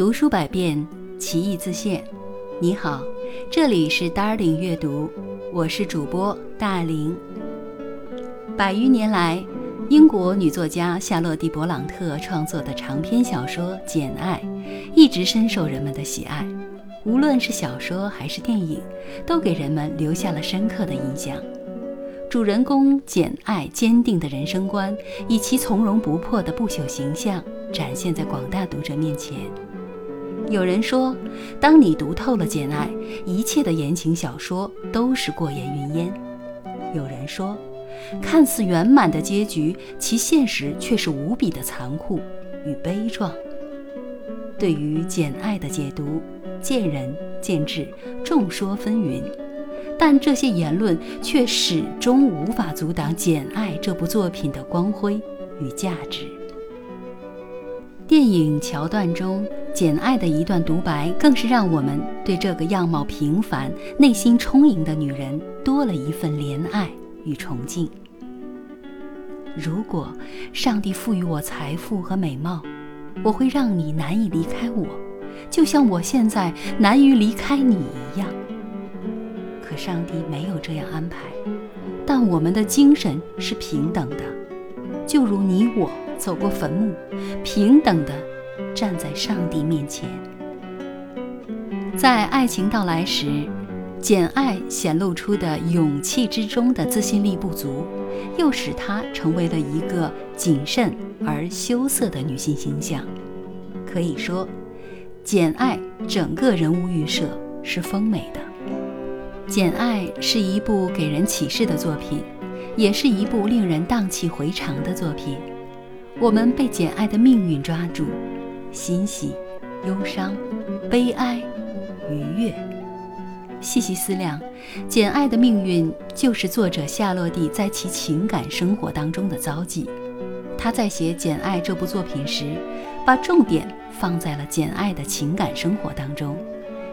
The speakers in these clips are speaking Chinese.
读书百遍，其义自现。你好，这里是 Darling 阅读，我是主播大林。百余年来，英国女作家夏洛蒂·勃朗特创作的长篇小说《简爱》一直深受人们的喜爱。无论是小说还是电影，都给人们留下了深刻的印象。主人公简爱坚定的人生观，以其从容不迫的不朽形象，展现在广大读者面前。有人说，当你读透了简爱，一切的言情小说都是过眼云烟。有人说，看似圆满的结局，其现实却是无比的残酷与悲壮。对于简爱的解读，见仁见智，众说纷纭。但这些言论却始终无法阻挡《简爱》这部作品的光辉与价值。电影桥段中，《简爱》的一段独白，更是让我们对这个样貌平凡、内心充盈的女人多了一份怜爱与崇敬。如果上帝赋予我财富和美貌，我会让你难以离开我，就像我现在难于离开你一样。可上帝没有这样安排，但我们的精神是平等的，就如你我走过坟墓，平等的站在上帝面前。在爱情到来时，简爱显露出的勇气之中的自信力不足，又使她成为了一个谨慎而羞涩的女性形象。可以说，简爱整个人物预设是丰美的。《简爱》是一部给人启示的作品，也是一部令人荡气回肠的作品。我们被简爱的命运抓住，欣喜、忧伤、悲哀、愉悦。细细思量，简爱的命运就是作者夏洛蒂在其情感生活当中的遭际。他在写《简爱》这部作品时，把重点放在了简爱的情感生活当中。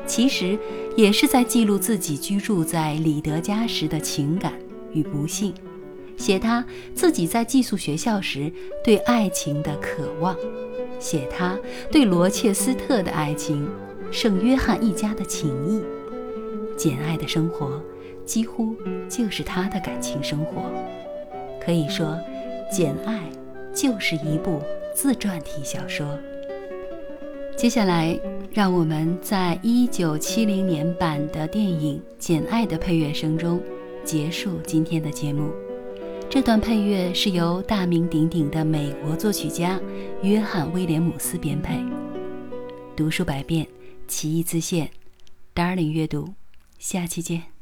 其实也是在记录自己居住在里德家时的情感与不幸，写他自己在寄宿学校时对爱情的渴望，写他对罗切斯特的爱情，圣约翰一家的情谊。简爱的生活几乎就是他的感情生活，可以说，《简爱》就是一部自传体小说。接下来，让我们在一九七零年版的电影《简爱》的配乐声中结束今天的节目。这段配乐是由大名鼎鼎的美国作曲家约翰·威廉姆斯编配。读书百遍，其义自现。Darling 阅读，下期见。